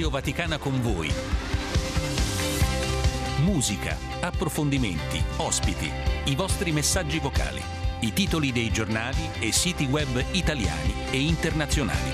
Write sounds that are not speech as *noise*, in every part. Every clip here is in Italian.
Radio Vaticana con voi. Musica, approfondimenti, ospiti, i vostri messaggi vocali, i titoli dei giornali e siti web italiani e internazionali.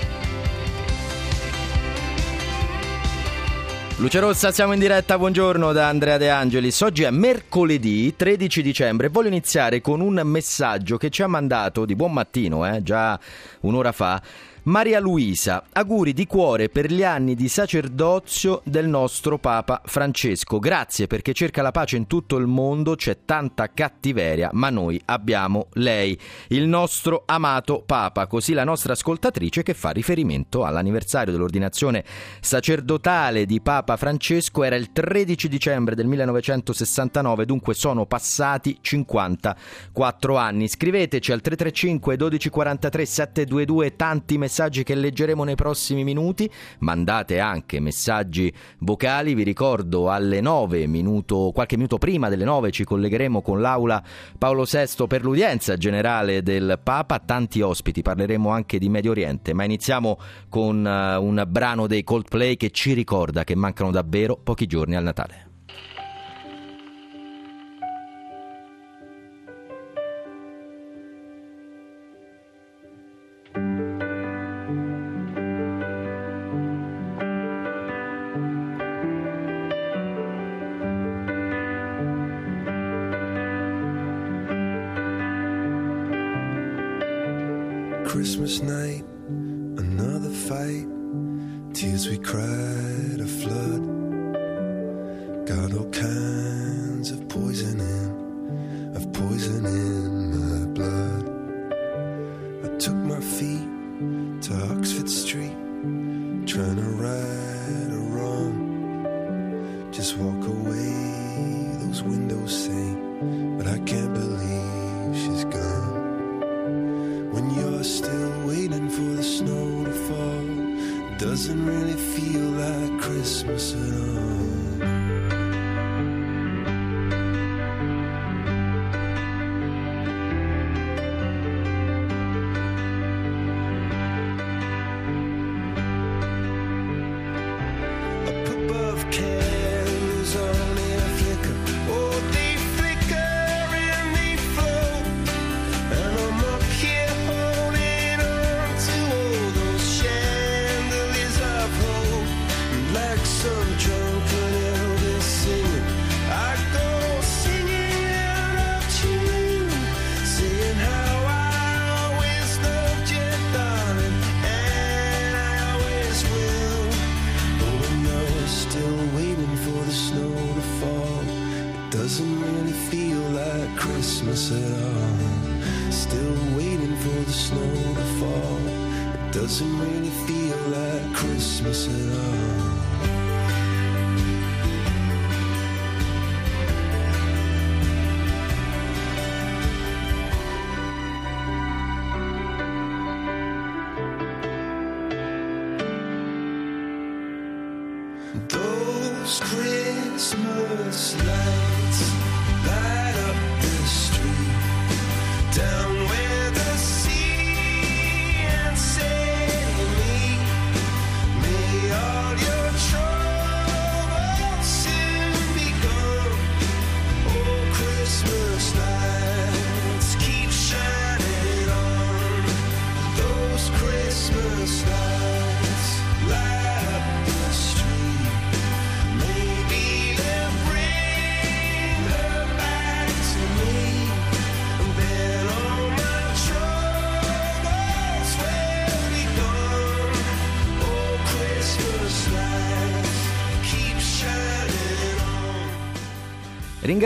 Luce Rossa, siamo in diretta, buongiorno da Andrea De Angelis. Oggi è mercoledì 13 dicembre e voglio iniziare con un messaggio che ci ha mandato di buon mattino, eh, già un'ora fa, Maria Luisa, auguri di cuore per gli anni di sacerdozio del nostro Papa Francesco. Grazie perché cerca la pace in tutto il mondo, c'è tanta cattiveria, ma noi abbiamo lei, il nostro amato Papa. Così la nostra ascoltatrice che fa riferimento all'anniversario dell'ordinazione sacerdotale di Papa Francesco era il 13 dicembre del 1969, dunque sono passati 54 anni. Scriveteci al 335 1243 722 tanti messaggi messaggi che leggeremo nei prossimi minuti. Mandate anche messaggi vocali. Vi ricordo alle 9, minuto, qualche minuto prima delle 9, ci collegheremo con l'aula Paolo VI per l'udienza generale del Papa. Tanti ospiti, parleremo anche di Medio Oriente. Ma iniziamo con uh, un brano dei Coldplay che ci ricorda che mancano davvero pochi giorni al Natale.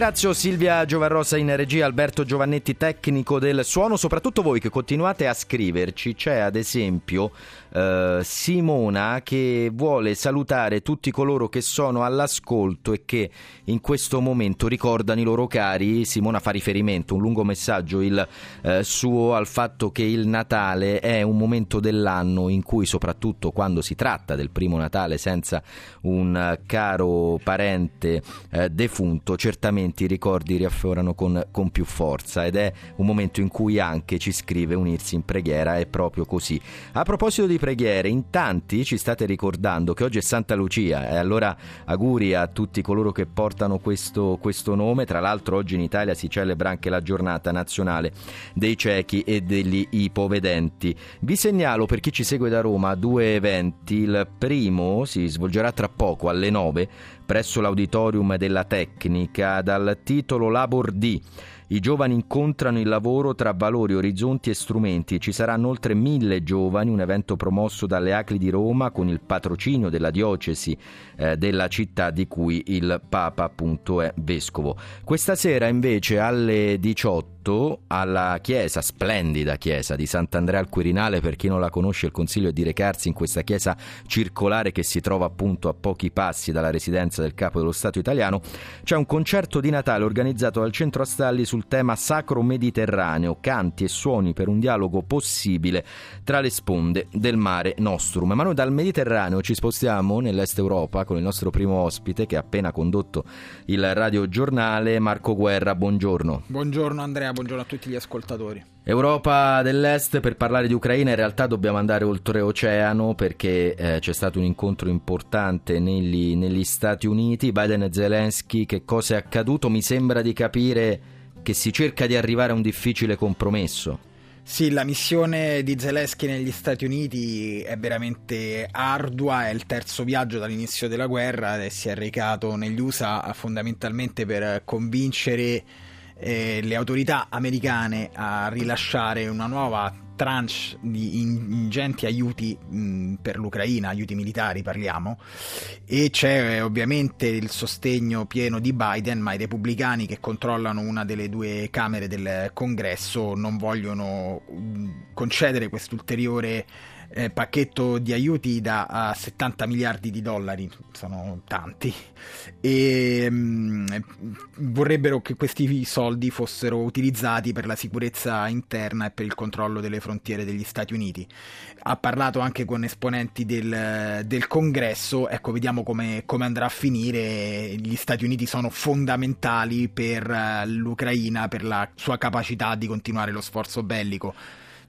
Ringrazio Silvia Giovarrosa in regia, Alberto Giovannetti tecnico del suono, soprattutto voi che continuate a scriverci. C'è ad esempio eh, Simona che vuole salutare tutti coloro che sono all'ascolto e che in questo momento ricordano i loro cari. Simona fa riferimento, un lungo messaggio il eh, suo, al fatto che il Natale è un momento dell'anno in cui soprattutto quando si tratta del primo Natale senza un eh, caro parente eh, defunto, certamente i ricordi riaffiorano con, con più forza ed è un momento in cui anche ci scrive unirsi in preghiera, è proprio così. A proposito di preghiere, in tanti ci state ricordando che oggi è Santa Lucia e allora auguri a tutti coloro che portano questo, questo nome, tra l'altro oggi in Italia si celebra anche la giornata nazionale dei ciechi e degli ipovedenti. Vi segnalo per chi ci segue da Roma due eventi, il primo si svolgerà tra poco alle 9 presso l'auditorium della Tecnica dal titolo Labor D. I giovani incontrano il lavoro tra valori, orizzonti e strumenti. Ci saranno oltre mille giovani, un evento promosso dalle Acli di Roma con il patrocinio della diocesi eh, della città di cui il Papa appunto è vescovo. Questa sera invece alle 18 alla chiesa, splendida chiesa di Sant'Andrea al Quirinale, per chi non la conosce il consiglio è di recarsi in questa chiesa circolare che si trova appunto a pochi passi dalla residenza del capo dello Stato italiano, c'è un concerto di Natale organizzato dal Centro Astalli sul tema sacro mediterraneo, canti e suoni per un dialogo possibile tra le sponde del mare Nostrum. Ma noi dal Mediterraneo ci spostiamo nell'Est Europa con il nostro primo ospite che ha appena condotto il radiogiornale, Marco Guerra. Buongiorno. Buongiorno Andrea buongiorno a tutti gli ascoltatori. Europa dell'Est, per parlare di Ucraina in realtà dobbiamo andare oltreoceano perché eh, c'è stato un incontro importante negli, negli Stati Uniti, Biden e Zelensky, che cosa è accaduto? Mi sembra di capire che si cerca di arrivare a un difficile compromesso. Sì, la missione di Zelensky negli Stati Uniti è veramente ardua, è il terzo viaggio dall'inizio della guerra e si è recato negli USA fondamentalmente per convincere eh, le autorità americane a rilasciare una nuova tranche di ingenti aiuti mh, per l'Ucraina, aiuti militari parliamo, e c'è eh, ovviamente il sostegno pieno di Biden, ma i repubblicani che controllano una delle due camere del congresso non vogliono mh, concedere quest'ulteriore eh, pacchetto di aiuti da 70 miliardi di dollari, sono tanti, e mh, mm, vorrebbero che questi soldi fossero utilizzati per la sicurezza interna e per il controllo delle frontiere degli Stati Uniti. Ha parlato anche con esponenti del, del congresso, ecco vediamo come, come andrà a finire, gli Stati Uniti sono fondamentali per eh, l'Ucraina, per la sua capacità di continuare lo sforzo bellico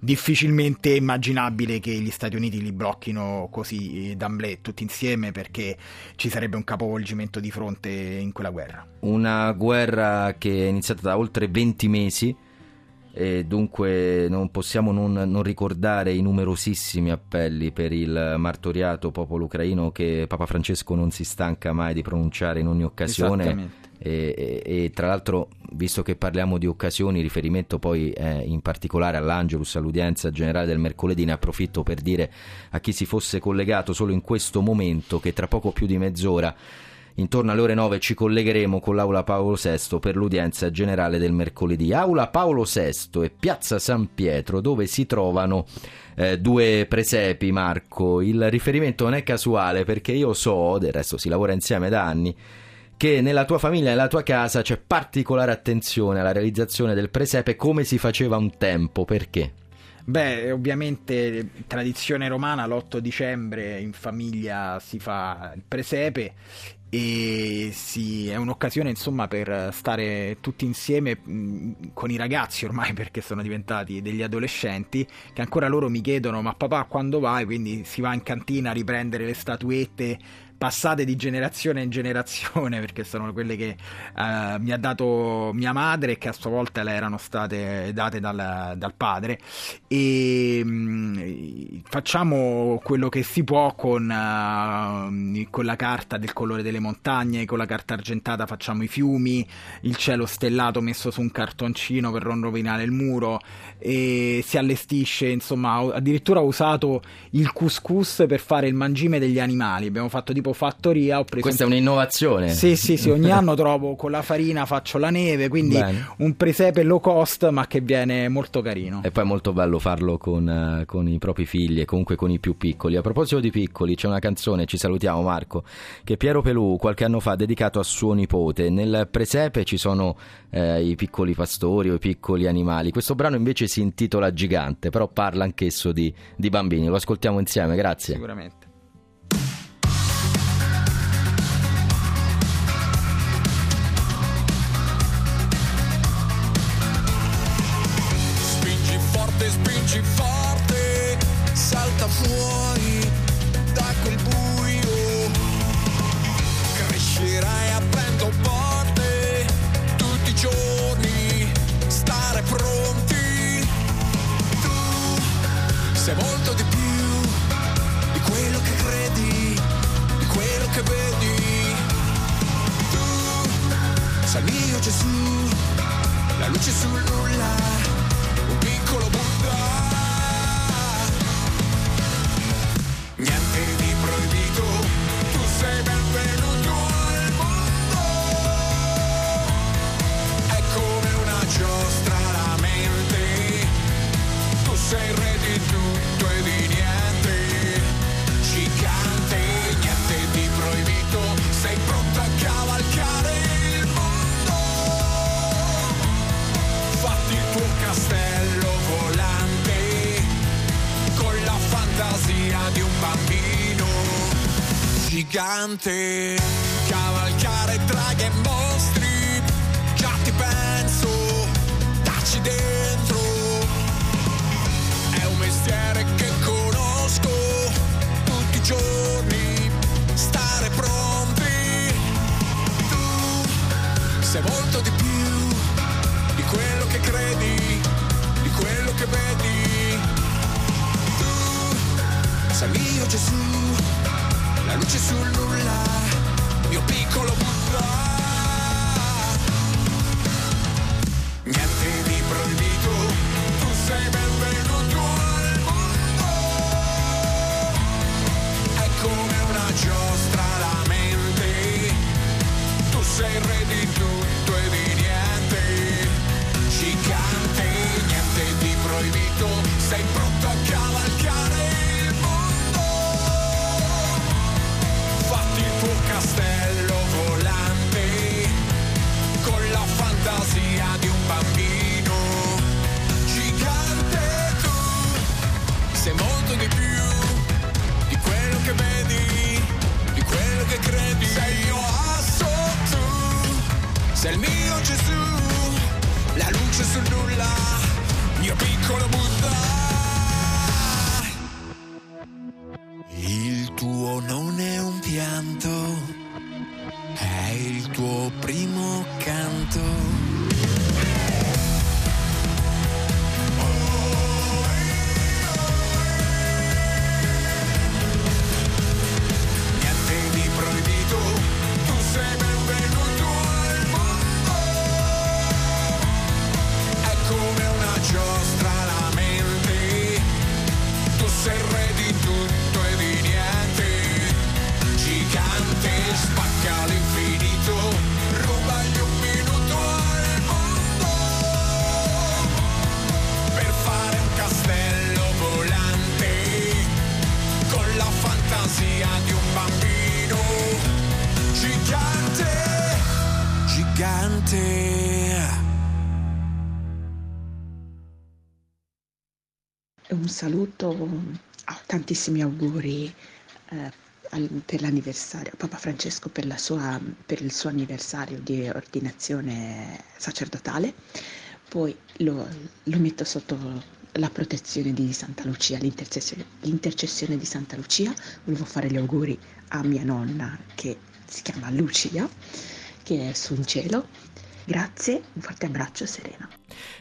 difficilmente immaginabile che gli Stati Uniti li blocchino così eh, d'amblè tutti insieme perché ci sarebbe un capovolgimento di fronte in quella guerra. Una guerra che è iniziata da oltre 20 mesi e dunque non possiamo non, non, ricordare i numerosissimi appelli per il martoriato popolo ucraino che Papa Francesco non si stanca mai di pronunciare in ogni occasione e, e, tra l'altro, visto che parliamo di occasioni, riferimento poi eh, in particolare all'Angelus, all'udienza generale del mercoledì, ne approfitto per dire a chi si fosse collegato solo in questo momento che tra poco più di mezz'ora intorno alle ore 9 ci collegheremo con l'Aula Paolo VI per l'udienza generale del mercoledì. Aula Paolo VI e Piazza San Pietro dove si trovano eh, due presepi, Marco. Il riferimento non è casuale perché io so, del resto si lavora insieme da anni, che nella tua famiglia, nella tua casa c'è particolare attenzione alla realizzazione del presepe come si faceva un tempo, perché? Beh, ovviamente tradizione romana l'8 dicembre in famiglia si fa il presepe e sì, è un'occasione insomma per stare tutti insieme con i ragazzi ormai *laughs* perché sono diventati degli adolescenti che ancora loro mi chiedono ma papà quando vai? Quindi si va in cantina a riprendere le statuette passate di generazione in generazione perché sono quelle che uh, mi ha dato mia madre e che a sua volta le erano state date dal, dal padre. E um, facciamo quello che si può con, uh, con la carta del colore delle montagne con la carta argentata facciamo i fiumi il cielo stellato messo su un cartoncino per non rovinare il muro e si allestisce insomma addirittura ho usato il couscous per fare il mangime degli animali. Abbiamo fatto tipo fattoria. Ho preso Questa un... è un'innovazione. Sì, sì, sì, ogni *laughs* anno trovo con la farina faccio la neve, quindi Bene. un presepe low cost ma che viene molto carino. E poi è molto bello farlo con, uh, con i propri figli e comunque con i più piccoli. A proposito di piccoli, c'è una canzone, ci salutiamo Marco, che Piero Pelù qualche anno fa ha dedicato a suo nipote. Nel presepe ci sono eh, i piccoli pastori o i piccoli animali. Questo brano invece si intitola Gigante, però parla anch'esso di, di bambini. Lo ascoltiamo insieme, grazie. Sicuramente. Gigante, cavalcare draghi e mostri, la molto di più di quello che vedi, di quello che credi. Sei io asso tu, sei il mio Gesù, la luce sul nulla, mio piccolo Buddha. Saluto, oh, tantissimi auguri eh, per l'anniversario, a Papa Francesco per, la sua- per il suo anniversario di ordinazione sacerdotale. Poi lo, lo metto sotto la protezione di Santa Lucia, l'intercessione, l'intercessione di Santa Lucia. Volevo fare gli auguri a mia nonna che si chiama Lucia, che è su in cielo. Grazie, un forte abbraccio, Serena.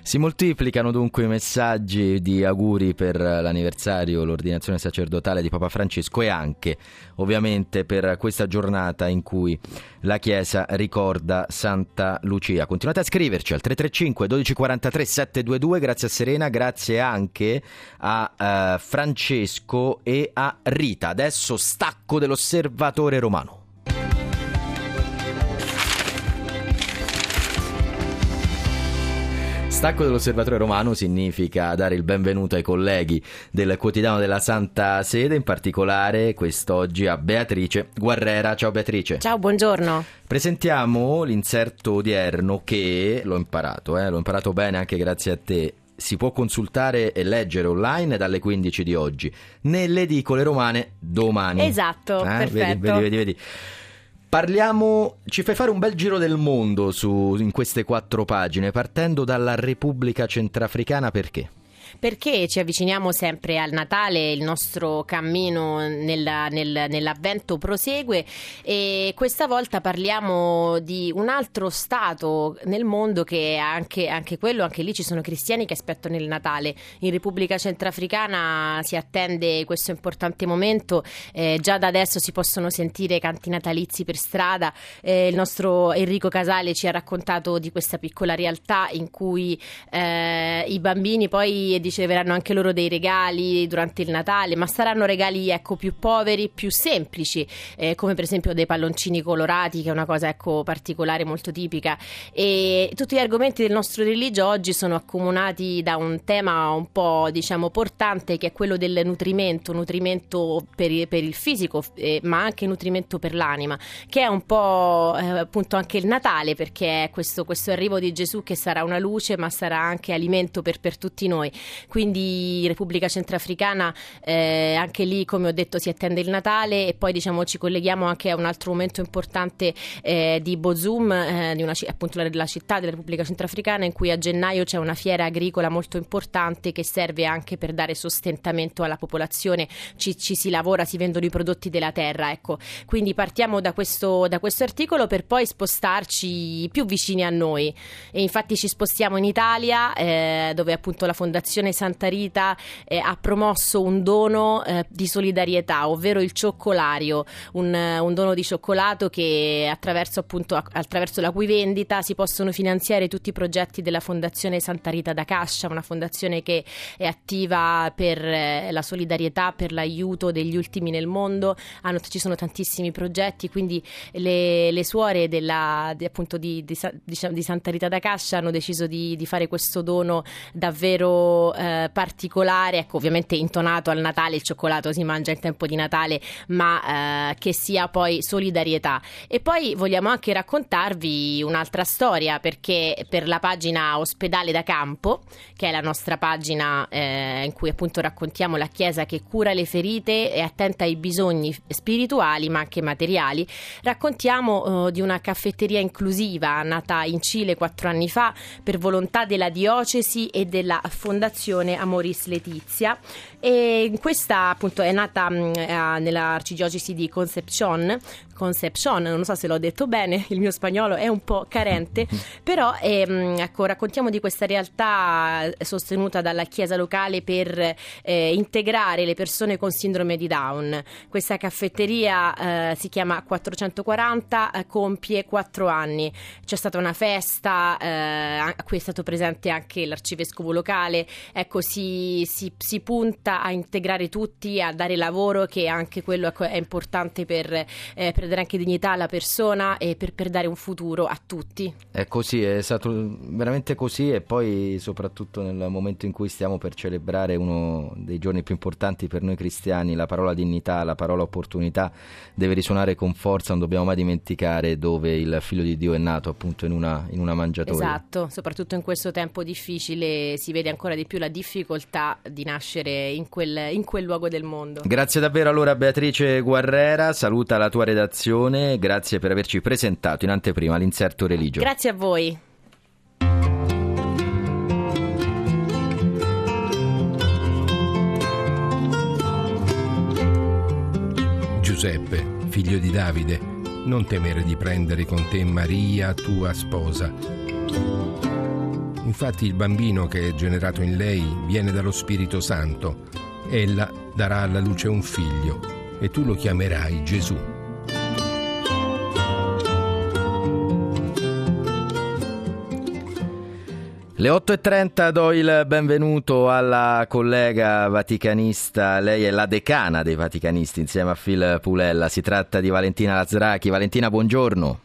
Si moltiplicano dunque i messaggi di auguri per l'anniversario, l'ordinazione sacerdotale di Papa Francesco e anche ovviamente per questa giornata in cui la Chiesa ricorda Santa Lucia. Continuate a scriverci al 335 1243 722, grazie a Serena, grazie anche a eh, Francesco e a Rita. Adesso stacco dell'osservatore romano. Stacco dell'osservatore romano significa dare il benvenuto ai colleghi del quotidiano della Santa Sede, in particolare quest'oggi a Beatrice Guerrera. Ciao Beatrice. Ciao, buongiorno. Presentiamo l'inserto odierno che l'ho imparato, eh, l'ho imparato bene anche grazie a te. Si può consultare e leggere online dalle 15 di oggi, nelle edicole romane domani. Esatto, Eh, perfetto. Vedi, vedi, vedi, vedi. Parliamo, ci fai fare un bel giro del mondo su, in queste quattro pagine, partendo dalla Repubblica Centrafricana perché? Perché ci avviciniamo sempre al Natale, il nostro cammino nella- nel- nell'avvento prosegue e questa volta parliamo di un altro stato nel mondo che anche, anche quello, anche lì ci sono cristiani che aspettano il Natale. In Repubblica Centrafricana si attende questo importante momento, eh, già da adesso si possono sentire canti natalizi per strada. Eh, il nostro Enrico Casale ci ha raccontato di questa piccola realtà in cui eh, i bambini poi riceveranno anche loro dei regali durante il Natale, ma saranno regali ecco, più poveri, più semplici, eh, come per esempio dei palloncini colorati, che è una cosa ecco, particolare, molto tipica. E tutti gli argomenti del nostro religio oggi sono accomunati da un tema un po' diciamo portante che è quello del nutrimento, nutrimento per, per il fisico, eh, ma anche nutrimento per l'anima, che è un po' eh, appunto anche il Natale, perché è questo, questo arrivo di Gesù che sarà una luce, ma sarà anche alimento per, per tutti noi. Quindi Repubblica Centrafricana eh, anche lì come ho detto si attende il Natale e poi diciamo ci colleghiamo anche a un altro momento importante eh, di Bozum, eh, di una, appunto la città della Repubblica Centrafricana in cui a gennaio c'è una fiera agricola molto importante che serve anche per dare sostentamento alla popolazione, ci, ci si lavora, si vendono i prodotti della terra, ecco. Quindi partiamo da questo, da questo articolo per poi spostarci più vicini a noi e infatti ci spostiamo in Italia eh, dove appunto la Fondazione Santa Rita eh, ha promosso un dono eh, di solidarietà, ovvero il cioccolario, un, un dono di cioccolato che attraverso appunto attraverso la cui vendita si possono finanziare tutti i progetti della Fondazione Santa Rita da Cascia, una fondazione che è attiva per eh, la solidarietà, per l'aiuto degli ultimi nel mondo. Hanno- ci sono tantissimi progetti, quindi le, le suore della, di, appunto di, di diciamo, di Santa Rita da Cascia hanno deciso di fare questo dono davvero eh, particolare, ecco, ovviamente intonato al Natale, il cioccolato si mangia in tempo di Natale, ma eh, che sia poi solidarietà. E poi vogliamo anche raccontarvi un'altra storia, perché per la pagina Ospedale da Campo, che è la nostra pagina eh, in cui appunto raccontiamo la Chiesa che cura le ferite e attenta ai bisogni spirituali ma anche materiali, raccontiamo eh, di una caffetteria inclusiva nata in Cile quattro anni fa per volontà della diocesi e della Fondazione Amoris Letizia. E questa appunto è nata mh, eh, nell'arcidiocesi di Concepcion, Concepcion, non so se l'ho detto bene, il mio spagnolo è un po' carente, *laughs* però ehm, ecco, raccontiamo di questa realtà sostenuta dalla Chiesa locale per eh, integrare le persone con sindrome di Down. Questa caffetteria eh, si chiama 440, eh, compie 4 anni. C'è stata una festa eh, a cui è stato presente anche l'arcivescovo locale. Ecco, si, si- si punta a integrare tutti, a dare lavoro, che anche quello ecco, è importante per, eh, per dare anche dignità alla persona e per, per dare un futuro a tutti. È così, è stato veramente così e poi soprattutto nel momento in cui stiamo per celebrare uno dei giorni più importanti per noi cristiani, la parola dignità, la parola opportunità deve risuonare con forza, non dobbiamo mai dimenticare dove il figlio di Dio è nato, appunto in una, in una mangiatoia. Esatto, soprattutto in questo tempo difficile si vede ancora di più la difficoltà di nascere in quel, in quel luogo del mondo. Grazie davvero allora Beatrice Guarrera, saluta la tua redazione, grazie per averci presentato in anteprima l'inserto religio. Grazie a voi. Giuseppe, figlio di Davide, non temere di prendere con te Maria, tua sposa. Infatti il bambino che è generato in lei viene dallo Spirito Santo. Ella darà alla luce un figlio e tu lo chiamerai Gesù. Le 8.30 do il benvenuto alla collega vaticanista, lei è la decana dei vaticanisti insieme a Phil Pulella, si tratta di Valentina Lazrachi. Valentina, buongiorno.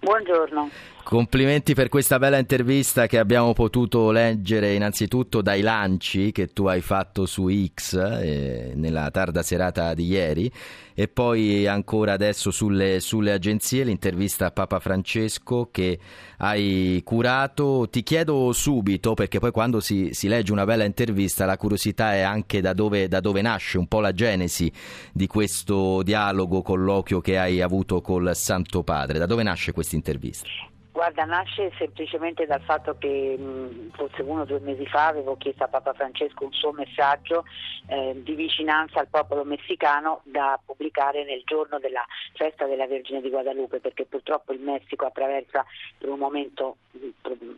Buongiorno. Complimenti per questa bella intervista che abbiamo potuto leggere innanzitutto dai lanci che tu hai fatto su X eh, nella tarda serata di ieri e poi ancora adesso sulle, sulle agenzie l'intervista a Papa Francesco che hai curato. Ti chiedo subito, perché poi quando si, si legge una bella intervista la curiosità è anche da dove, da dove nasce un po' la genesi di questo dialogo, colloquio che hai avuto col Santo Padre. Da dove nasce questa intervista? Guarda, nasce semplicemente dal fatto che forse uno o due mesi fa avevo chiesto a Papa Francesco un suo messaggio eh, di vicinanza al popolo messicano da pubblicare nel giorno della festa della Vergine di Guadalupe, perché purtroppo il Messico attraversa per un momento,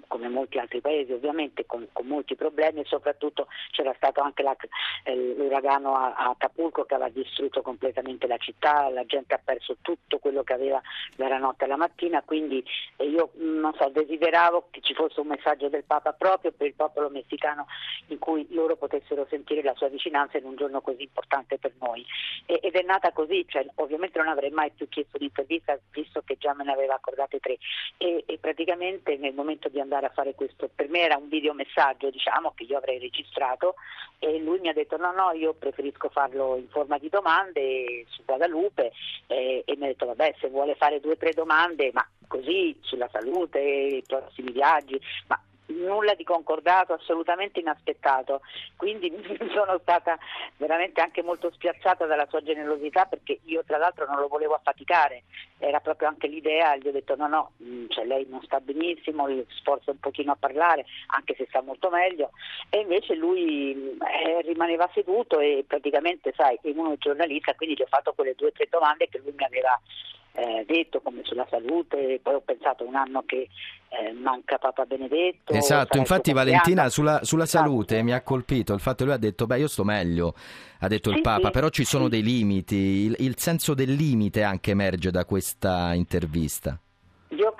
come molti altri paesi ovviamente, con, con molti problemi e soprattutto c'era stato anche la- eh, l'uragano a, a Acapulco che aveva distrutto completamente la città, la gente ha perso tutto quello che aveva dalla notte alla mattina, quindi eh, non so, desideravo che ci fosse un messaggio del Papa proprio per il popolo messicano in cui loro potessero sentire la sua vicinanza in un giorno così importante per noi. E- ed è nata così, cioè, ovviamente non avrei mai più chiesto l'intervista visto che già me ne aveva accordate tre e, e praticamente nel momento di andare a fare questo, per me era un videomessaggio diciamo che io avrei registrato e lui mi ha detto no no io preferisco farlo in forma di domande su Guadalupe eh, e mi ha detto vabbè se vuole fare due o tre domande ma così sulla salute, i prossimi viaggi, ma nulla di concordato, assolutamente inaspettato. Quindi *laughs* sono stata veramente anche molto spiazzata dalla sua generosità perché io tra l'altro non lo volevo affaticare, era proprio anche l'idea, gli ho detto no no, mh, cioè, lei non sta benissimo, sforzo un pochino a parlare, anche se sta molto meglio, e invece lui mh, eh, rimaneva seduto e praticamente sai, è uno giornalista, quindi gli ho fatto quelle due o tre domande che lui mi aveva eh, detto come sulla salute, poi ho pensato un anno che eh, manca Papa Benedetto. Esatto, il infatti. Valentina sulla, sulla Esatto. salute mi ha colpito il fatto che lui ha detto beh io sto meglio, ha detto il Sì, Papa, sì, però ci sono sì. dei limiti, il, il senso del limite anche emerge da questa intervista.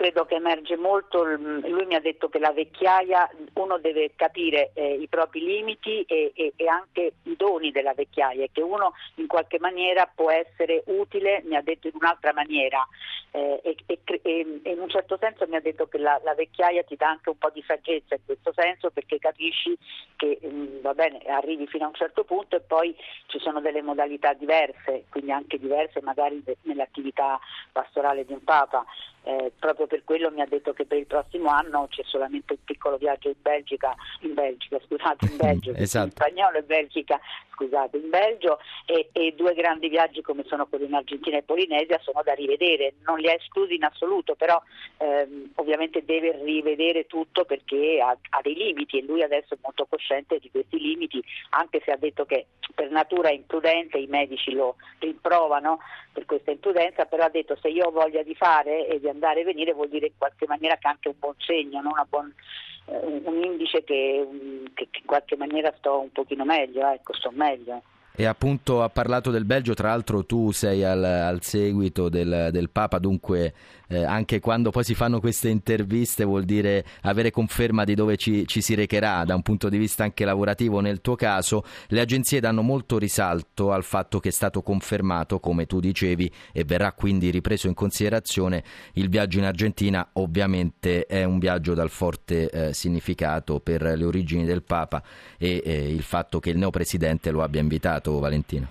Credo che emerge molto, lui mi ha detto che la vecchiaia, uno deve capire eh, i propri limiti e, e- e anche i doni della vecchiaia, e che uno in qualche maniera può essere utile, mi ha detto in un'altra maniera eh, e, e in un certo senso mi ha detto che la, la vecchiaia ti dà anche un po' di saggezza in questo senso perché capisci che mm, va bene, arrivi fino a un certo punto e poi ci sono delle modalità diverse, quindi anche diverse magari de- nell'attività pastorale di un Papa. Eh, proprio per quello mi ha detto che per il prossimo anno c'è solamente un piccolo viaggio in Belgica, in Belgica, scusate, in *laughs* Belgio, Esatto. in spagnolo e Belgica, scusate, in Belgio e, e due grandi viaggi come sono quelli in Argentina e Polinesia sono da rivedere, non li ha esclusi in assoluto, però ehm, ovviamente deve rivedere tutto perché ha, ha dei limiti e lui adesso è molto cosciente di questi limiti, anche se ha detto che per natura è imprudente, i medici lo rimprovano per questa imprudenza, però ha detto se io ho voglia di fare e di andare e venire vuol dire in qualche maniera che anche un buon segno, no? Una buon- eh, un, un indice che, che- in qualche maniera sto un pochino meglio, ecco, sto meglio. E appunto ha parlato del Belgio, tra l'altro tu sei al, al seguito del, del Papa, dunque eh, anche quando poi si fanno queste interviste vuol dire avere conferma di dove ci, ci si recherà da un punto di vista anche lavorativo. Nel tuo caso le agenzie danno molto risalto al fatto che è stato confermato, come tu dicevi, e verrà quindi ripreso in considerazione il viaggio in Argentina. Ovviamente è un viaggio dal forte eh, significato per le origini del Papa e eh, il fatto che il neopresidente lo abbia invitato, Valentina.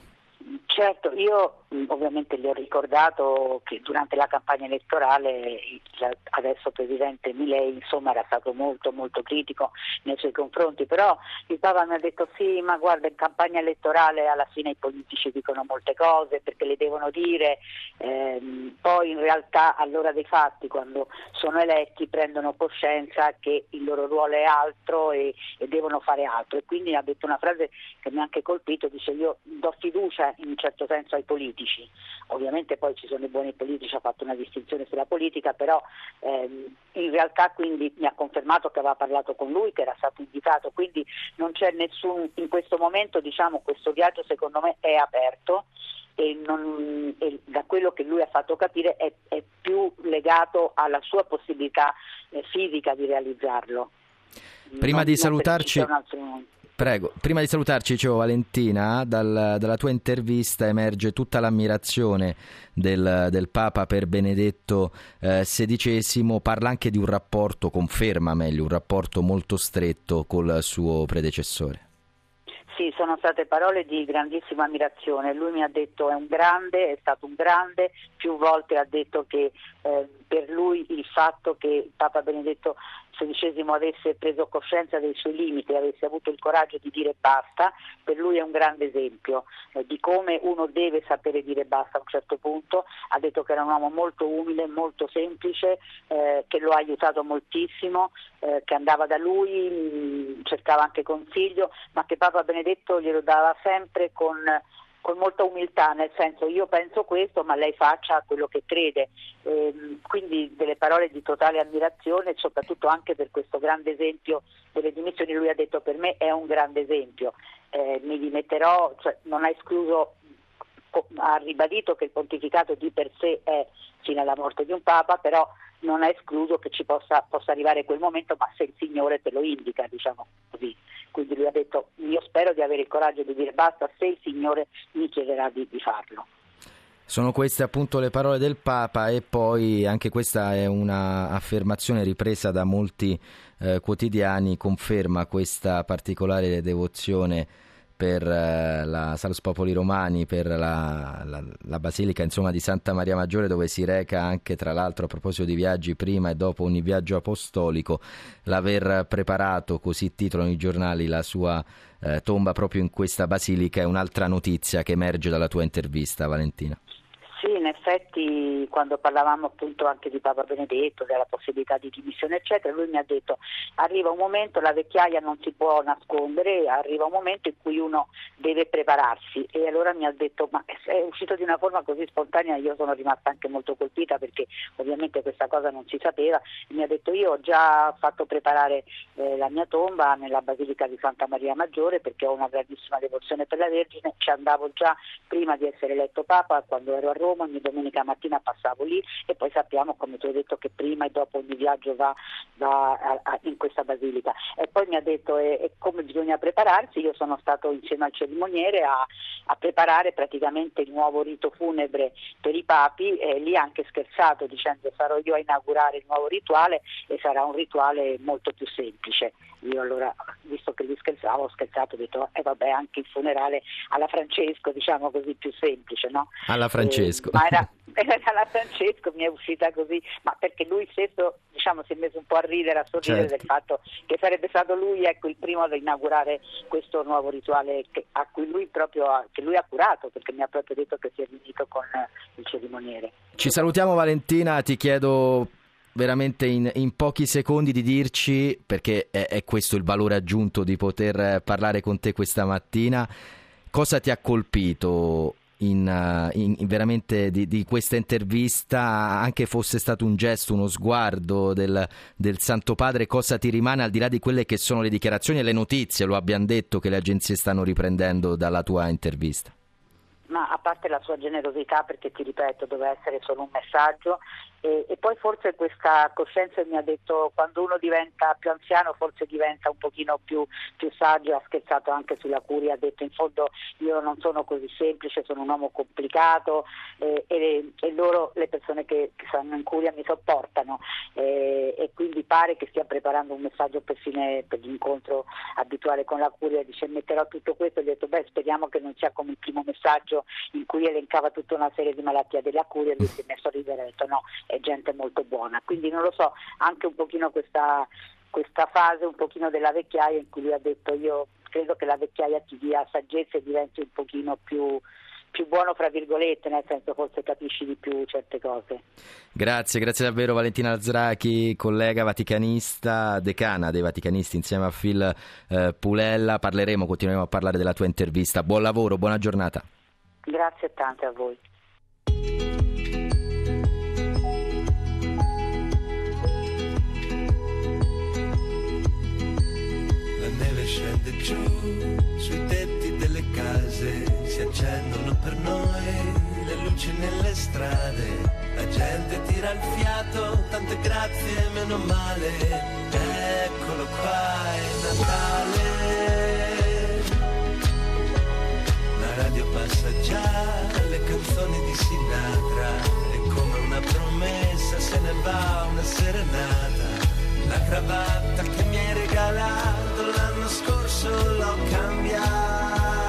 Certo, io ovviamente le ho ricordato che durante la campagna elettorale adesso presidente Milei insomma era stato molto molto critico nei suoi confronti, però il Papa mi ha detto sì, ma guarda in campagna elettorale alla fine i politici dicono molte cose perché le devono dire, ehm, poi in realtà all'ora dei fatti quando sono eletti prendono coscienza che il loro ruolo è altro e, e devono fare altro e quindi ha detto una frase che mi ha anche colpito, dice io do fiducia in un certo senso ai politici, ovviamente poi ci sono i buoni politici, ha fatto una distinzione sulla politica, però ehm, in realtà quindi mi ha confermato che aveva parlato con lui, che era stato invitato, quindi non c'è nessun, in questo momento diciamo questo viaggio secondo me è aperto e, non- e da quello che lui ha fatto capire è, è più legato alla sua possibilità eh, fisica di realizzarlo. Prima Non- di salutarci- altro- Prego, prima di salutarci, dicevo Valentina, dal- dalla tua intervista emerge tutta l'ammirazione del, del Papa per Benedetto eh, XVI, parla anche di un rapporto, conferma meglio, un rapporto molto stretto col suo predecessore. Sì, sono state parole di grandissima ammirazione. Lui mi ha detto è un grande, è stato un grande, più volte ha detto che eh, per lui il fatto che Papa Benedetto XVI avesse preso coscienza dei suoi limiti e avesse avuto il coraggio di dire basta, per lui è un grande esempio eh, di come uno deve sapere dire basta a un certo punto. Ha detto che era un uomo molto umile, molto semplice, eh, che lo ha aiutato moltissimo, eh, che andava da lui, mh, cercava anche consiglio, ma che Papa Benedetto glielo dava sempre con con molta umiltà, nel senso io penso questo, ma lei faccia quello che crede. Ehm, quindi delle parole di totale ammirazione, soprattutto anche per questo grande esempio delle dimissioni. Lui ha detto per me è un grande esempio. Eh, mi dimetterò, cioè, non ha escluso, ha ribadito che il pontificato di per sé è fino alla morte di un Papa, però non ha escluso che ci possa, possa arrivare quel momento, ma se il Signore te lo indica, diciamo così. Quindi lui ha detto io spero di avere il coraggio di dire basta se il Signore mi chiederà di, di farlo. Sono queste appunto le parole del Papa e poi anche questa è un'affermazione ripresa da molti eh, quotidiani, conferma questa particolare devozione per eh, la Salus Popoli Romani, per la, la- la Basilica insomma, di Santa Maria Maggiore, dove si reca anche, tra l'altro, a proposito di viaggi prima e dopo ogni viaggio apostolico, l'aver preparato, così titolano i giornali, la sua eh, tomba proprio in questa basilica è un'altra notizia che emerge dalla tua intervista, Valentina. Sì, in effetti quando parlavamo appunto anche di Papa Benedetto, della possibilità di dimissione eccetera, lui mi ha detto arriva un momento, la vecchiaia non si può nascondere, arriva un momento in cui uno deve prepararsi. E allora mi ha detto ma è uscito di una forma così spontanea, io sono rimasta anche molto colpita perché ovviamente questa cosa non si sapeva. Mi ha detto io ho già fatto preparare eh, la mia tomba nella Basilica di Santa Maria Maggiore perché ho una grandissima devozione per la Vergine, ci andavo già prima di essere eletto Papa quando ero a Roma, ogni domenica mattina passavo lì e poi sappiamo, come ti ho detto, che prima e dopo ogni viaggio va, va a- a- in questa basilica. E poi mi ha detto e, e come bisogna prepararsi, io sono stato insieme al cerimoniere a, a preparare praticamente il nuovo rito funebre per i papi e lì ha anche scherzato dicendo sarò io a inaugurare il nuovo rituale e sarà un rituale molto più semplice. Io allora, visto che gli scherzavo, ho scherzato, ho detto e vabbè anche il funerale alla Francesco, diciamo così più semplice, no? Alla Francesco. Eh, ma era, *laughs* era alla Francesco, mi è uscita così, ma perché lui stesso diciamo, si è messo un po' a ridere, a sorridere Certo. del fatto che sarebbe stato lui ecco, il primo ad inaugurare questo nuovo rituale che, a cui lui proprio ha, che lui ha curato, perché mi ha proprio detto che si è riunito con eh, il cerimoniere. Ci salutiamo Valentina, ti chiedo veramente in, in pochi secondi di dirci, perché è, è questo il valore aggiunto di poter eh, parlare con te questa mattina, cosa ti ha colpito in, eh, in- in veramente di, di questa intervista, anche fosse stato un gesto, uno sguardo del, del Santo Padre, cosa ti rimane al di là di quelle che sono le dichiarazioni e le notizie, lo abbiamo detto che le agenzie stanno riprendendo dalla tua intervista? Ma a parte la sua generosità, perché ti ripeto, doveva essere solo un messaggio, e, e poi forse questa coscienza mi ha detto quando uno diventa più anziano forse diventa un pochino più, più saggio, ha scherzato anche sulla curia, ha detto in fondo io non sono così semplice, sono un uomo complicato eh, e, e loro, le persone che, che stanno in curia mi sopportano. Eh, e quindi pare che stia preparando un messaggio per, fine, per l'incontro abituale con la curia, dice metterò tutto questo, ho detto beh speriamo che non sia come il primo messaggio in cui elencava tutta una serie di malattie della curia lui si è messo a ridere ha detto no, è gente molto buona, quindi non lo so, anche un pochino questa, questa fase un pochino della vecchiaia in cui lui ha detto io credo che la vecchiaia ti dia saggezza e diventi un pochino più, più buono fra virgolette, nel senso forse capisci di più certe cose. Grazie, grazie davvero Valentina Alzrachi, collega vaticanista, decana dei vaticanisti insieme a Phil eh, Pulella. Parleremo, continueremo a parlare della tua intervista. Buon lavoro, buona giornata. Grazie tante a voi. Scende giù sui tetti delle case, si accendono per noi le luci nelle strade, la gente tira il fiato, tante grazie, meno male, eccolo qua, è Natale. La radio passa già le canzoni di Sinatra e come una promessa se ne va una serenata. La cravatta che mi hai regalato l'anno scorso l'ho cambiata.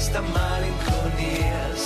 questa malinconia.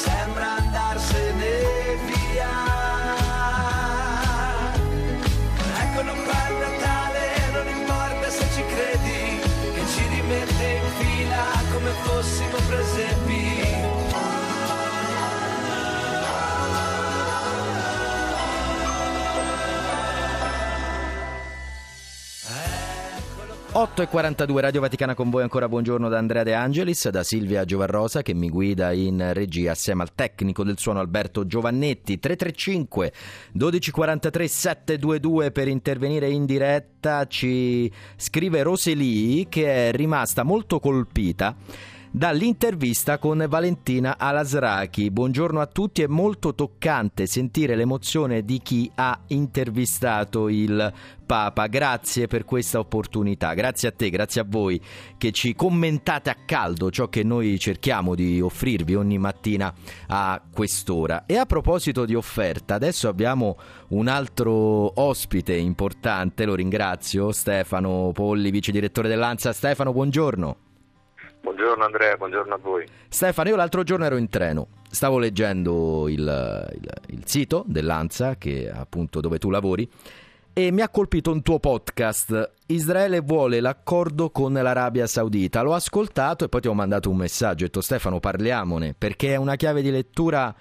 8.42 Radio Vaticana con voi ancora. Buongiorno da Andrea De Angelis, da Silvia Giovarrosa che mi guida in regia assieme al tecnico del suono Alberto Giovannetti. 335 1243 722 per intervenire in diretta. Ci scrive Roseli che è rimasta molto colpita dall'intervista con Valentina Alasrachi. Buongiorno a tutti, è molto toccante sentire l'emozione di chi ha intervistato il Papa. Grazie per questa opportunità, grazie a te, grazie a voi che ci commentate a caldo ciò che noi cerchiamo di offrirvi ogni mattina a quest'ora. E a proposito di offerta, adesso abbiamo un altro ospite importante, lo ringrazio, Stefano Polli, vice direttore dell'ANSA. Stefano, buongiorno. Buongiorno Andrea, buongiorno a voi. Stefano, io l'altro giorno ero in treno, stavo leggendo il, il, il sito dell'ANSA, che appunto dove tu lavori, e mi ha colpito un tuo podcast. Israele vuole l'accordo con l'Arabia Saudita. L'ho ascoltato e poi ti ho mandato un messaggio. Ho detto Stefano, parliamone, perché è una chiave di lettura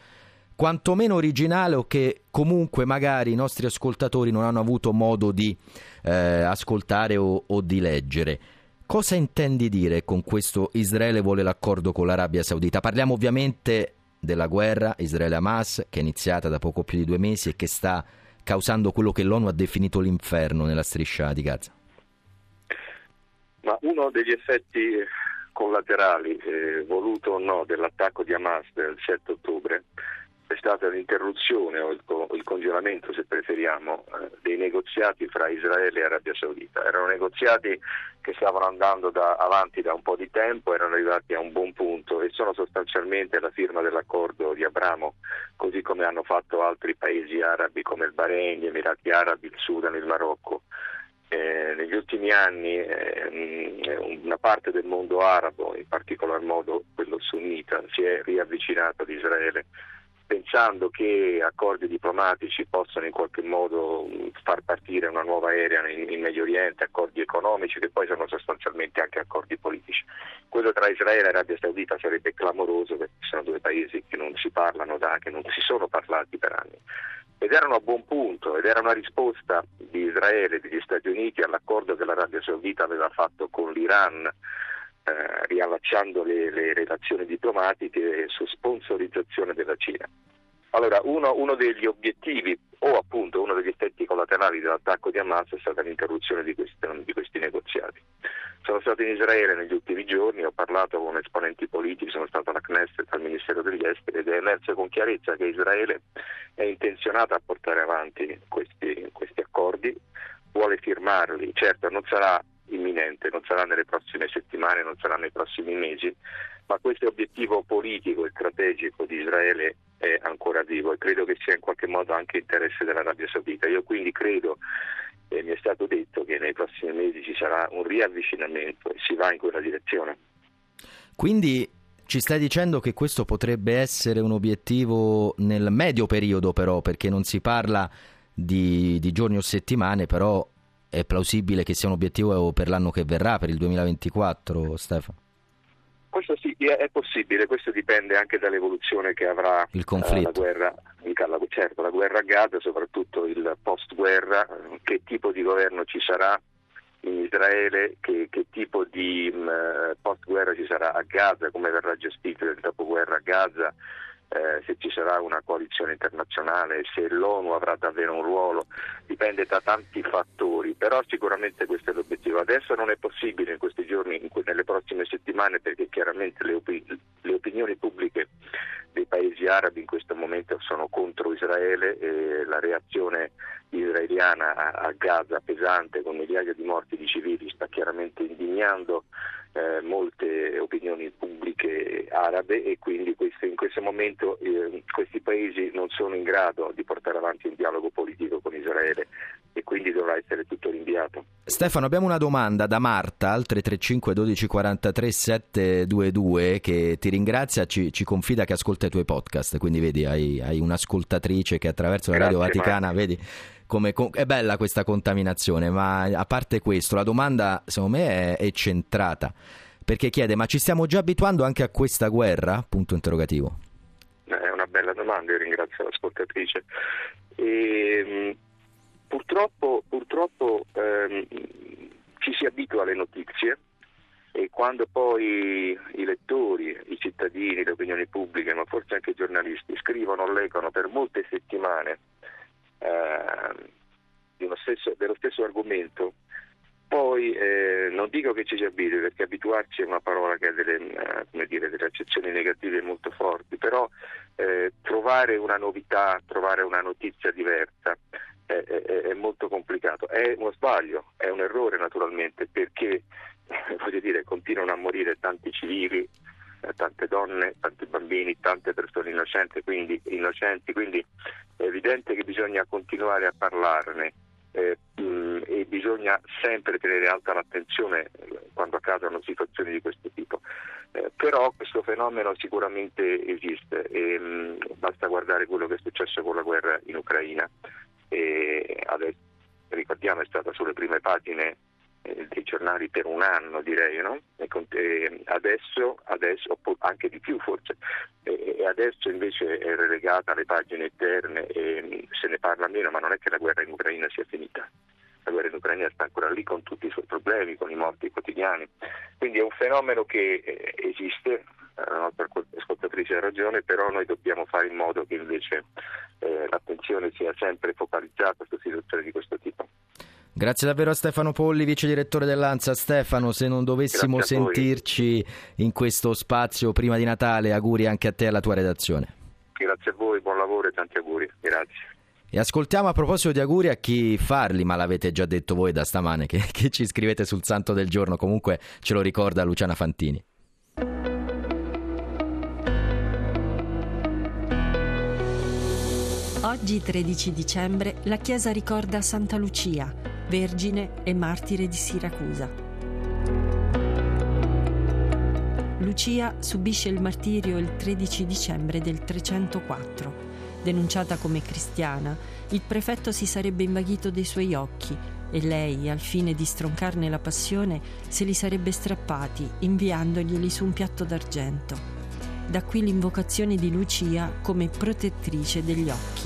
quantomeno originale o che comunque magari i nostri ascoltatori non hanno avuto modo di eh, ascoltare o, o di leggere. Cosa intendi dire con questo Israele vuole l'accordo con l'Arabia Saudita? Parliamo ovviamente della guerra Israele-Hamas che è iniziata da poco più di due mesi e che sta causando quello che l'ONU ha definito l'inferno nella striscia di Gaza. Ma uno degli effetti collaterali, eh, voluto o no, dell'attacco di Hamas del 7 ottobre è stata l'interruzione o il, co- il congelamento, se preferiamo, eh, dei negoziati fra Israele e Arabia Saudita. Erano negoziati che stavano andando da- avanti da un po' di tempo, erano arrivati a un buon punto e sono sostanzialmente la firma dell'accordo di Abramo, così come hanno fatto altri paesi arabi come il Bahrain, gli Emirati Arabi, il Sudan, il Marocco. Eh, negli ultimi anni eh, una parte del mondo arabo, in particolar modo quello sunnita, si è riavvicinato ad Israele pensando che accordi diplomatici possano in qualche modo far partire una nuova era in, in, Medio Oriente, accordi economici che poi sono sostanzialmente anche accordi politici. Quello tra Israele e Arabia Saudita sarebbe clamoroso perché sono due paesi che non si parlano da, che non si sono parlati per anni. Ed erano a buon punto ed era una risposta di Israele e degli Stati Uniti all'accordo che l'Arabia Saudita aveva fatto con l'Iran eh, riallacciando le, le, relazioni diplomatiche su sponsorizzazione della Cina. Allora, uno, uno, degli obiettivi o appunto uno degli effetti collaterali dell'attacco di Hamas è stata l'interruzione di questi, di questi negoziati. Sono stato in Israele negli ultimi giorni, ho parlato con esponenti politici, sono stato alla Knesset, al Ministero degli Esteri ed è emerso con chiarezza che Israele è intenzionata a portare avanti questi, questi accordi, vuole firmarli, certo non sarà imminente, non sarà nelle prossime settimane, non sarà nei prossimi mesi, ma questo obiettivo politico e strategico di Israele è ancora vivo e credo che sia in qualche modo anche interesse dell'Arabia Saudita. Io quindi credo, e mi è stato detto, che nei prossimi mesi ci sarà un riavvicinamento e si va in quella direzione. Quindi ci stai dicendo che questo potrebbe essere un obiettivo nel medio periodo però, perché non si parla di, di giorni o settimane, però è plausibile che sia un obiettivo per l'anno che verrà, per il 2024, Stefano? Questo sì, è possibile, questo dipende anche dall'evoluzione che avrà il conflitto. Eh, la guerra, certo, la guerra a Gaza, soprattutto il post-guerra, che tipo di governo ci sarà in Israele, che, che tipo di mh, post-guerra ci sarà a Gaza, come verrà gestito il dopoguerra a Gaza, eh, se ci sarà una coalizione internazionale, se l'ONU avrà davvero un ruolo, dipende da tanti fattori, però sicuramente questo è l'obiettivo. Adesso non è possibile in questi giorni, in que- nelle prossime settimane, perché chiaramente le, opi- le opinioni pubbliche dei paesi arabi in questo momento sono contro Israele e la reazione israeliana a, a Gaza pesante con migliaia di morti di civili sta chiaramente indignando eh, molte opinioni pubbliche arabe e quindi questo, in questo momento eh, questi paesi non sono in grado di portare avanti un dialogo politico con Israele e quindi dovrà essere tutto rinviato. Stefano, abbiamo una domanda da Marta al 335 12 43 722 che ti ringrazia, ci, ci, confida che ascolta i tuoi podcast, quindi vedi hai, hai un'ascoltatrice che attraverso la Radio Grazie, Vaticana, Marta. vedi come è bella questa contaminazione, ma a parte questo, la domanda secondo me è, è centrata perché chiede: ma ci stiamo già abituando anche a questa guerra? Punto interrogativo. È una bella domanda, io ringrazio l'ascoltatrice. E, mh, purtroppo, purtroppo ehm, ci si abitua alle notizie e quando poi i lettori, i cittadini, le opinioni pubbliche, ma forse anche i giornalisti scrivono o leggono per molte settimane eh, stesso- dello stesso argomento, poi eh, non dico che ci si abitui perché abituarci è una parola che ha delle, eh, dire, delle accezioni negative molto forti, però eh, trovare una novità, trovare una notizia diversa è, è- è molto complicato. È uno sbaglio, è un errore naturalmente perché *laughs* dire, continuano a morire tanti civili, eh, tante donne, tanti bambini, tante persone innocenti, quindi, innocenti, quindi è evidente che bisogna continuare a parlarne eh, mh, e bisogna sempre tenere alta l'attenzione eh, quando accadono situazioni di questo tipo. Eh, però questo fenomeno sicuramente esiste e mh, basta guardare quello che è successo con la guerra in Ucraina. E adesso, ricordiamo è stata sulle prime pagine eh, dei giornali per un anno direi, no? E adesso, adesso, anche di più forse, e adesso invece è relegata alle pagine interne e mh, se ne parla meno, ma non è che la guerra in Ucraina sia finita. La guerra in Ucraina sta ancora lì con tutti i suoi problemi, con i morti quotidiani. Quindi è un fenomeno che eh, esiste, la nostra ascoltatrice ha ragione, però noi dobbiamo fare in modo che invece eh, l'attenzione sia sempre focalizzata su situazioni di questo tipo. Grazie davvero a Stefano Polli, vice direttore dell'ANSA. Stefano, se non dovessimo sentirci in questo spazio prima di Natale, auguri anche a te e alla tua redazione. Grazie a voi, buon lavoro e tanti auguri. Grazie. E ascoltiamo a proposito di auguri a chi farli, ma l'avete già detto voi da stamane che, che ci scrivete sul santo del giorno, comunque ce lo ricorda Luciana Fantini. Oggi 13 dicembre la Chiesa ricorda Santa Lucia, vergine e martire di Siracusa. Lucia subisce il martirio il 13 dicembre del 304. Denunciata come cristiana, il prefetto si sarebbe invaghito dei suoi occhi e lei, al fine di stroncarne la passione, se li sarebbe strappati, inviandoglieli su un piatto d'argento. Da qui l'invocazione di Lucia come protettrice degli occhi.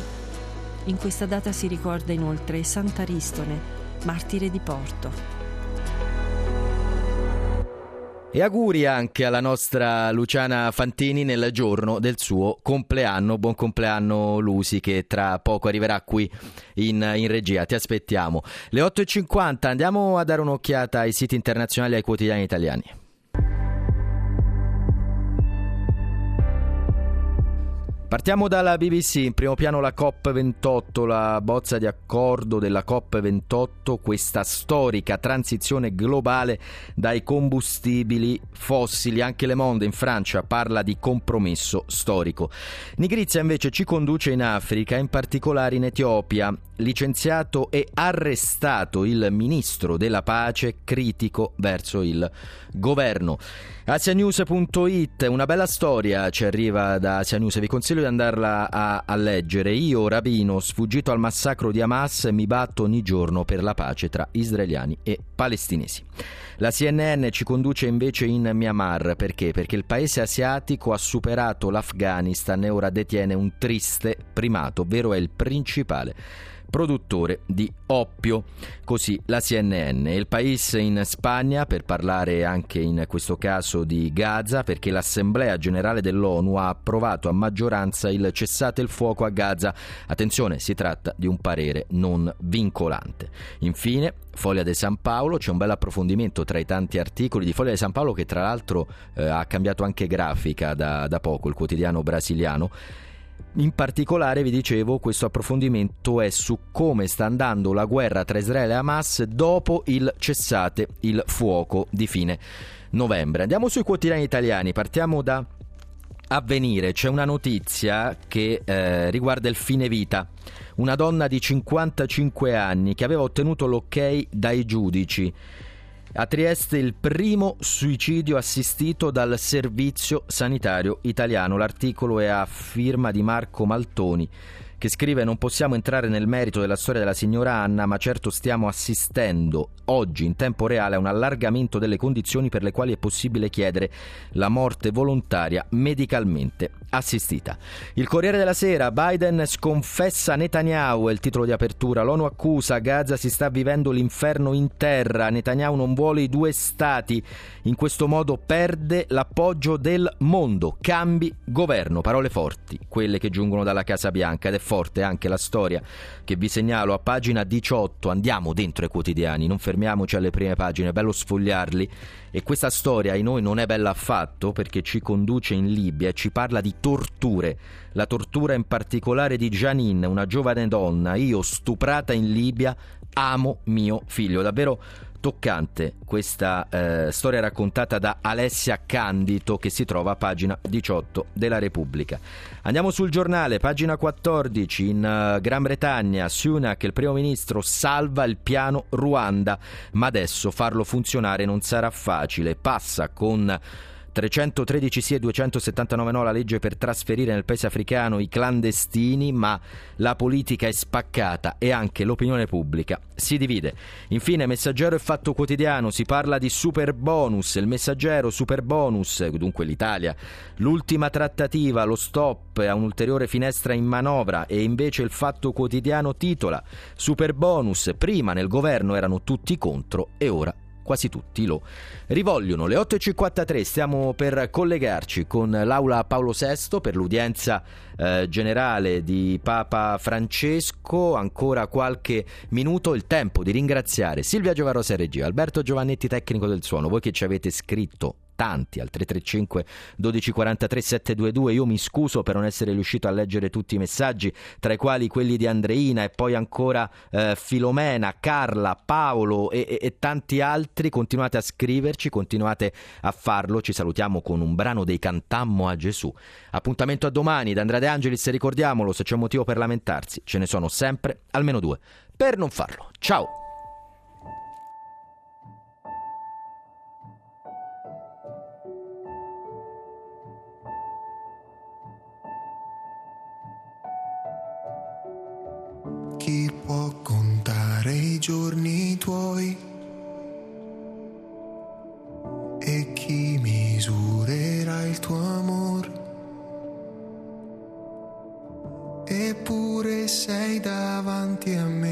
In questa data si ricorda inoltre Sant'Aristone, martire di Porto. E auguri anche alla nostra Luciana Fantini nel giorno del suo compleanno. Buon compleanno Lusi che tra poco arriverà qui in, in regia. Ti aspettiamo. Le 8.50 andiamo a dare un'occhiata ai siti internazionali e ai quotidiani italiani. Partiamo dalla BBC, in primo piano la COP28, la bozza di accordo della COP28, questa storica transizione globale dai combustibili fossili. Anche Le Monde in Francia parla di compromesso storico. Nigrizia invece ci conduce in Africa, in particolare in Etiopia. Licenziato e arrestato il ministro della pace critico verso il governo. Asianews.it, una bella storia ci arriva da Asia News, vi consiglio di andarla a, a leggere. Io, rabino, sfuggito al massacro di Hamas, mi batto ogni giorno per la pace tra israeliani e palestinesi. La CNN ci conduce invece in Myanmar perché? Perché il paese asiatico ha superato l'Afghanistan e ora detiene un triste primato, ovvero è il principale produttore di oppio. Così la CNN. Il paese in Spagna per parlare anche in questo caso di Gaza perché l'Assemblea generale dell'ONU ha approvato a maggioranza il cessate il fuoco a Gaza. Attenzione, si tratta di un parere non vincolante. Infine, Foglia de San Paolo, c'è un bel approfondimento tra i tanti articoli di Foglia de San Paolo che tra l'altro eh, ha cambiato anche grafica da, da poco, il quotidiano brasiliano. In particolare, vi dicevo, questo approfondimento è su come sta andando la guerra tra Israele e Hamas dopo il cessate il fuoco di fine novembre. Andiamo sui quotidiani italiani, partiamo da Avvenire, c'è una notizia che eh, riguarda il fine vita. Una donna di 55 anni che aveva ottenuto l'ok dai giudici. A Trieste il primo suicidio assistito dal Servizio Sanitario Italiano. L'articolo è a firma di Marco Maltoni che scrive non possiamo entrare nel merito della storia della signora Anna, ma certo stiamo assistendo oggi in tempo reale a un allargamento delle condizioni per le quali è possibile chiedere la morte volontaria medicalmente assistita. Il Corriere della Sera, Biden sconfessa Netanyahu, è il titolo di apertura, l'ONU accusa, Gaza si sta vivendo l'inferno in terra, Netanyahu non vuole i due stati, in questo modo perde l'appoggio del mondo, cambi governo, parole forti, quelle che giungono dalla Casa Bianca. Ed è forte anche la storia che vi segnalo a pagina 18, andiamo dentro ai quotidiani, non fermiamoci alle prime pagine, è bello sfogliarli e questa storia ai noi non è bella affatto perché ci conduce in Libia e ci parla di torture, la tortura in particolare di Janine, una giovane donna, io stuprata in Libia, amo mio figlio, davvero toccante questa eh, storia raccontata da Alessia Candito che si trova a pagina 18 della Repubblica. Andiamo sul giornale, pagina 14, in uh, Gran Bretagna, Sunak, il primo ministro, salva il piano Ruanda, ma adesso farlo funzionare non sarà facile, passa con 313 sì e 279 no la legge per trasferire nel paese africano i clandestini, ma la politica è spaccata e anche l'opinione pubblica si divide. Infine, Messaggero e Fatto Quotidiano, si parla di super bonus, il Messaggero super bonus, dunque l'Italia, l'ultima trattativa, lo stop a un'ulteriore finestra in manovra e invece il Fatto Quotidiano titola super bonus, prima nel governo erano tutti contro e ora quasi tutti lo rivogliono. Le 8.53 stiamo per collegarci con l'aula Paolo VI per l'udienza eh, generale di Papa Francesco. Ancora qualche minuto, il tempo di ringraziare Silvia Giovarosa regia, Alberto Giovannetti tecnico del suono, voi che ci avete scritto tanti al 335 1243 722 io mi scuso per non essere riuscito a leggere tutti i messaggi tra i quali quelli di Andreina e poi ancora eh, Filomena, Carla, Paolo e, e, e tanti altri. Continuate a scriverci continuate a farlo. Ci salutiamo con un brano dei Cantammo a Gesù. Appuntamento a domani da Andrea De Angelis ricordiamolo se c'è un motivo per lamentarsi ce ne sono sempre almeno due per non farlo. Ciao Chi può contare i giorni tuoi? E chi misurerà il tuo amor? Eppure sei davanti a me,